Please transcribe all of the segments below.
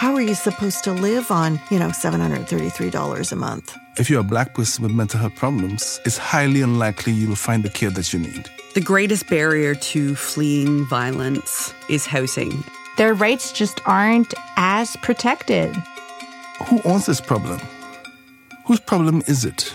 How are you supposed to live on, you know, $733 a month? If you're a black person with mental health problems, it's highly unlikely you'll find the care that you need. The greatest barrier to fleeing violence is housing. Their rights just aren't as protected. Who owns this problem? Whose problem is it?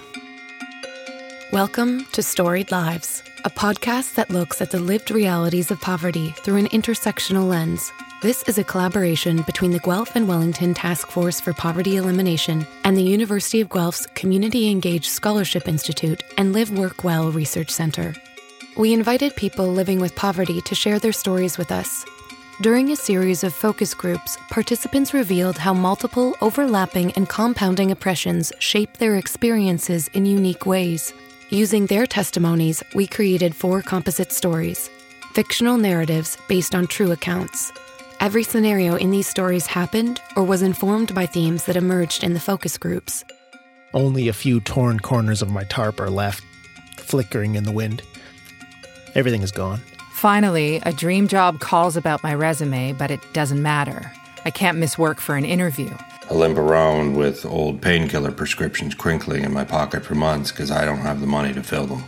Welcome to Storied Lives, a podcast that looks at the lived realities of poverty through an intersectional lens. This is a collaboration between the Guelph and Wellington Task Force for Poverty Elimination and the University of Guelph's Community Engaged Scholarship Institute and Live Work Well Research Center. We invited people living with poverty to share their stories with us. During a series of focus groups, participants revealed how multiple, overlapping, and compounding oppressions shape their experiences in unique ways. Using their testimonies, we created four composite stories fictional narratives based on true accounts. Every scenario in these stories happened or was informed by themes that emerged in the focus groups. Only a few torn corners of my tarp are left, flickering in the wind. Everything is gone. Finally, a dream job calls about my resume, but it doesn't matter. I can't miss work for an interview. I limp around with old painkiller prescriptions crinkling in my pocket for months because I don't have the money to fill them.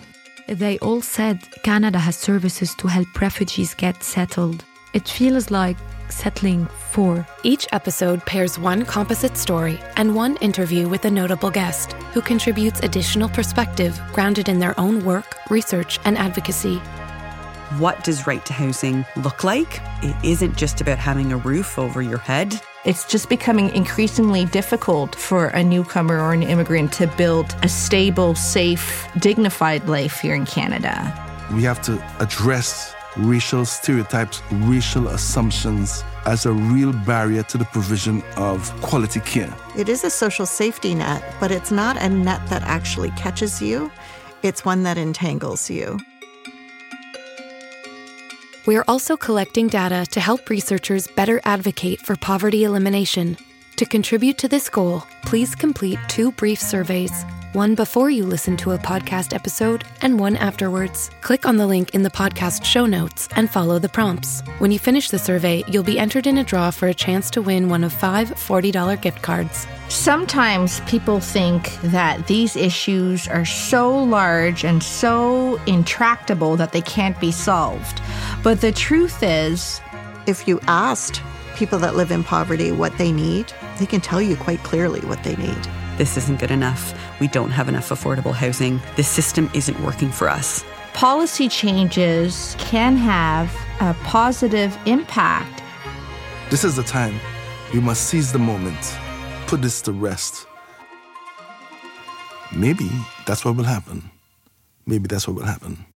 They all said Canada has services to help refugees get settled. It feels like settling for. Each episode pairs one composite story and one interview with a notable guest who contributes additional perspective grounded in their own work, research, and advocacy. What does right to housing look like? It isn't just about having a roof over your head. It's just becoming increasingly difficult for a newcomer or an immigrant to build a stable, safe, dignified life here in Canada. We have to address racial stereotypes, racial assumptions as a real barrier to the provision of quality care. It is a social safety net, but it's not a net that actually catches you, it's one that entangles you. We are also collecting data to help researchers better advocate for poverty elimination. To contribute to this goal, please complete two brief surveys one before you listen to a podcast episode and one afterwards. Click on the link in the podcast show notes and follow the prompts. When you finish the survey, you'll be entered in a draw for a chance to win one of five $40 gift cards. Sometimes people think that these issues are so large and so intractable that they can't be solved. But the truth is, if you asked people that live in poverty what they need, they can tell you quite clearly what they need. This isn't good enough. We don't have enough affordable housing. This system isn't working for us. Policy changes can have a positive impact. This is the time. We must seize the moment, put this to rest. Maybe that's what will happen. Maybe that's what will happen.